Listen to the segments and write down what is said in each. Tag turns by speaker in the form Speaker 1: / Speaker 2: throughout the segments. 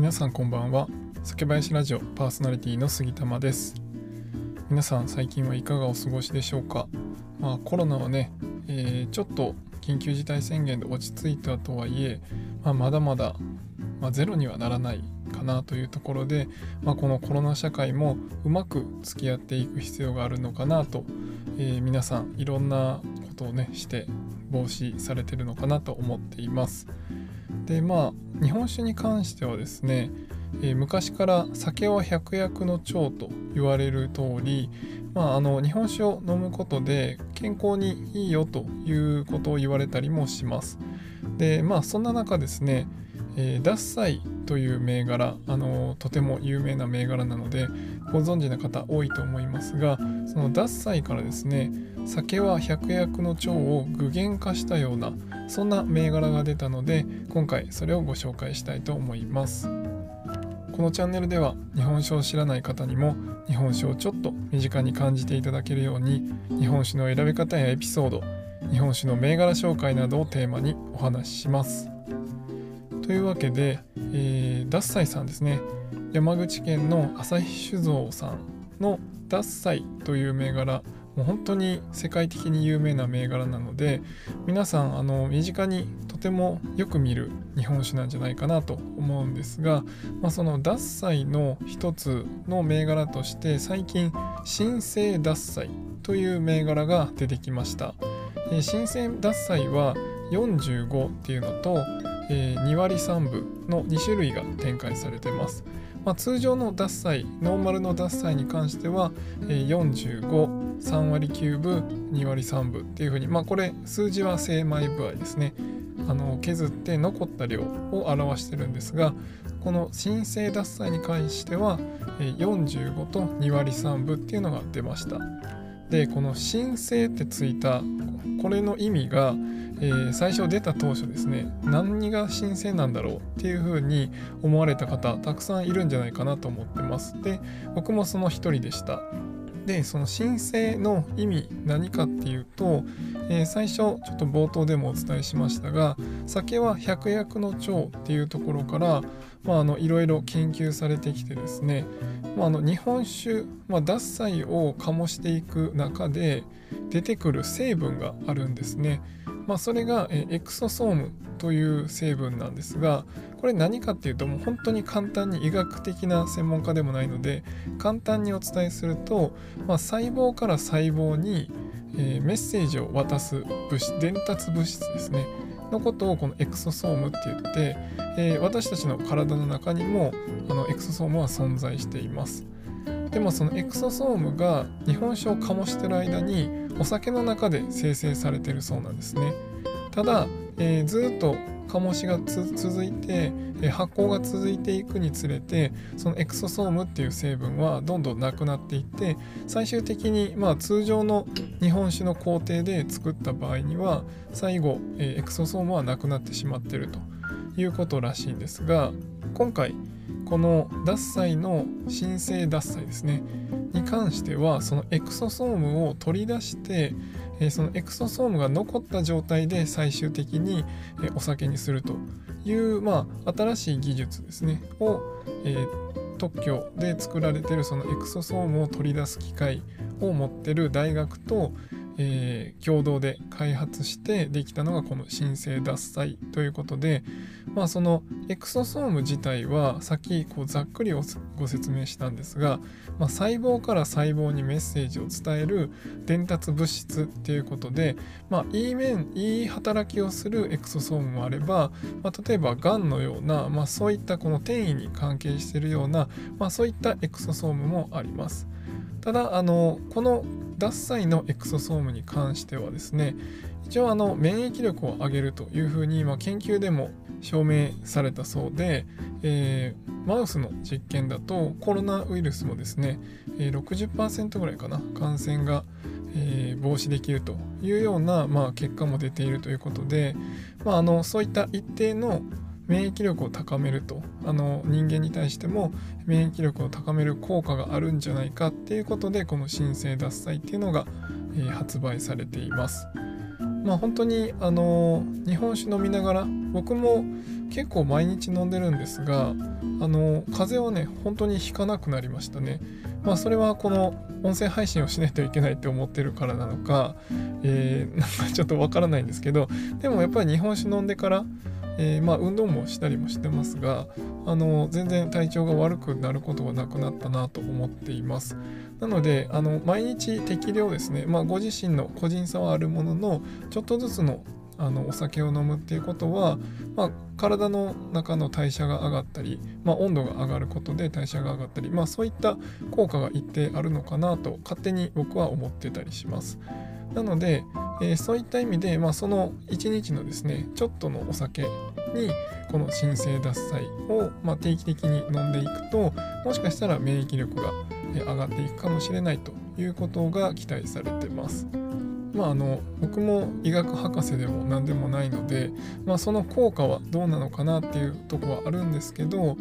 Speaker 1: 皆さんこんばんは。酒林ラジオパーソナリティの杉玉です。皆さん最近はいかがお過ごしでしょうか？まあコロナはね、えー、ちょっと緊急事態宣言で落ち着いたとはいえ、まあ、まだまだ、まあ、ゼロにはならないかなというところで、まあ、このコロナ社会もうまく付き合っていく必要があるのかなと、えー、皆さんいろんなことをねして防止されてるのかなと思っています。でまあ日本酒に関してはですね、えー、昔から酒は百薬の長と言われる通り、まあ、あの日本酒を飲むことで健康にいいよということを言われたりもします。でまあそんな中ですね、えー、獺祭という銘柄あのとても有名な銘柄なのでご存知の方多いと思いますがその獺祭からですね酒は百薬の長を具現化したようなそんな銘柄が出たので今回それをご紹介したいと思います。このチャンネルでは日本酒を知らない方にも日本酒をちょっと身近に感じていただけるように日本酒の選び方やエピソード日本酒の銘柄紹介などをテーマにお話しします。というわけで、えー、さんですね。山口県の朝日酒造さんの獺祭という銘柄もう本当に世界的に有名な銘柄なので皆さんあの身近にとてもよく見る日本酒なんじゃないかなと思うんですが、まあ、その獺祭の一つの銘柄として最近新生獺祭という銘柄が出てきました。新生獺祭は45っていうのと、えー、2割3分の2種類が展開されてます。まあ、通常の脱菜ノーマルの脱菜に関しては、え、453割9分2割3分っていうふうに、まあ、これ数字は精米部合ですね。あの削って残った量を表してるんですがこの新生脱菜に関しては、45と2割3分っていうのが出ました。でこの申請ってついたこれの意味が、えー、最初出た当初ですね何が申請なんだろうっていうふうに思われた方たくさんいるんじゃないかなと思ってますで僕もその一人でしたでその申請の意味何かっていうと、えー、最初ちょっと冒頭でもお伝えしましたが酒は百薬の長っていうところからまあ、あのいろいろ研究されてきてですね、まあ、あの日本酒、まあ、獺祭を醸していく中で出てくる成分があるんですね。まあ、それがエクソソームという成分なんですがこれ何かっていうともう本当に簡単に医学的な専門家でもないので簡単にお伝えすると、まあ、細胞から細胞に、えー、メッセージを渡す物質伝達物質ですねのことをこのエクソソームって言って、えー、私たちの体の中にもあのエクソソームは存在しています。でもそのエクソソームが日本酒を醸してる間にお酒の中で生成されてるそうなんですね。ただ、えー、ずっと醸しが続いて、え発酵が続いていくにつれてそのエクソソームっていう成分はどんどんなくなっていって最終的にまあ通常の日本酒の工程で作った場合には最後、えエクソソームはなくなってしまってるということらしいんですが今回この獺祭の新生獺祭ですねに関してはそのエクソソームを取り出してそのエクソソームが残った状態で最終的に、お酒にするという、まあ、新しい技術ですねを、えー、特許で作られているそのエクソソームを取り出す機械を持ってる大学と、えー、共同で開発してできたのがこの新生脱菜ということで、まあ、そのエクソソーム自体はさっきこうざっくりご説明したんですが、まあ、細胞から細胞にメッセージを伝える伝達物質っていうことで、まあ、いい面いい働きをするエクソソームもあれば、まあ、例えばがんのような、まあ、そういったこの転移に関係しているような、まあ、そういったエクソソームもあります。ただあのこの脱菜のエクソソームに関してはですね一応あの免疫力を上げるというふうに、まあ、研究でも証明されたそうで、えー、マウスの実験だとコロナウイルスもですね、え、60%ぐらいかな感染が、えー、防止できるというような、まあ、結果も出ているということで、まあ、あのそういった一定の免疫力を高めるとあの人間に対しても免疫力を高める効果があるんじゃないかっていうことでこの新生脱菜っていうのが、え、発売されています。まあ本当にあの日本酒飲みながら僕も結構毎日飲んでるんですがあの風邪はね本当にひかなくなりましたねまあそれはこの音声配信をしないといけないって思ってるからなのか、えー、なんかちょっとわからないんですけどでもやっぱり日本酒飲んでからえー、まあ、運動もしたりもしてますがあの全然体調が悪くなることがなくなったなと思っていますなのであの毎日適量ですね、まあ、ご自身の個人差はあるもののちょっとずつのあのお酒を飲むっていうことは、まあ、体の中の代謝が上がったり、まあ、温度が上がることで代謝が上がったり、まあ、そういった効果が一定あるのかなと勝手に僕は思ってたりします。なので、えー、そういった意味で、まあ、その1日のですねちょっとのお酒にこの新生脱菜を、まあ、定期的に飲んでいくともしかしたら免疫力が上がっていくかもしれないということが期待されてます。まあ、あの僕も医学博士でも何でもないので、まあ、その効果はどうなのかなっていうとこはあるんですけど、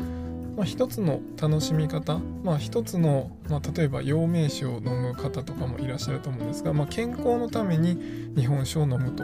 Speaker 1: まあ、一つの楽しみ方、まあ、一つの、まあ、例えば陽明酒を飲む方とかもいらっしゃると思うんですが、まあ、健康のために日本酒を飲むと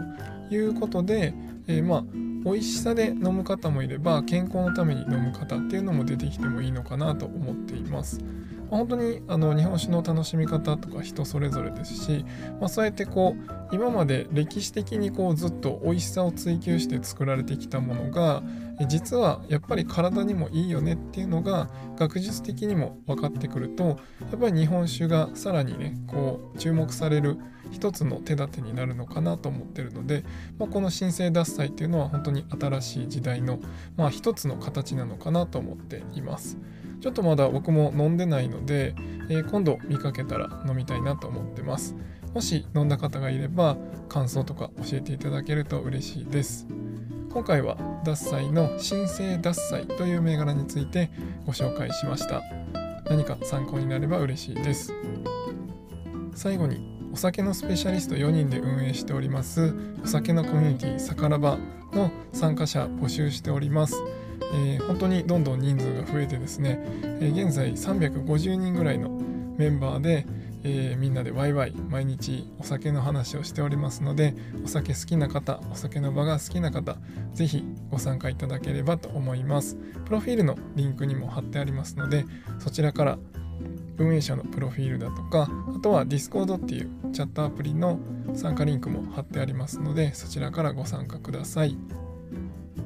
Speaker 1: いうことで、えー、まあ美味しさで飲む方もいれば健康のために飲む方っていうのも出てきてもいいのかなと思っています。本当にあの日本酒の楽しみ方とか人それぞれですし、まあ、そうやってこう今まで歴史的にこうずっと美味しさを追求して作られてきたものが実はやっぱり体にもいいよねっていうのが学術的にも分かってくるとやっぱり日本酒がさらにねこう注目される一つの手立てになるのかなと思ってるので、まあ、この新生脱菜っていうのは本当に新しい時代の、まあ、一つの形なのかなと思っています。ちょっとまだ僕も飲んでないので、えー、今度見かけたら飲みたいなと思ってます。もし飲んだ方がいれば感想とか教えていただけると嬉しいです。今回は獺祭の新生獺祭という銘柄についてご紹介しました。何か参考になれば嬉しいです。最後にお酒のスペシャリスト4人で運営しておりますお酒のコミュニティさからばの参加者募集しております。えー、本当にどんどん人数が増えてですね、えー、現在350人ぐらいのメンバーで、えー、みんなでワイワイ毎日お酒の話をしておりますのでお酒好きな方お酒の場が好きな方是非ご参加いただければと思いますプロフィールのリンクにも貼ってありますのでそちらから運営者のプロフィールだとかあとは Discord っていうチャットアプリの参加リンクも貼ってありますのでそちらからご参加ください。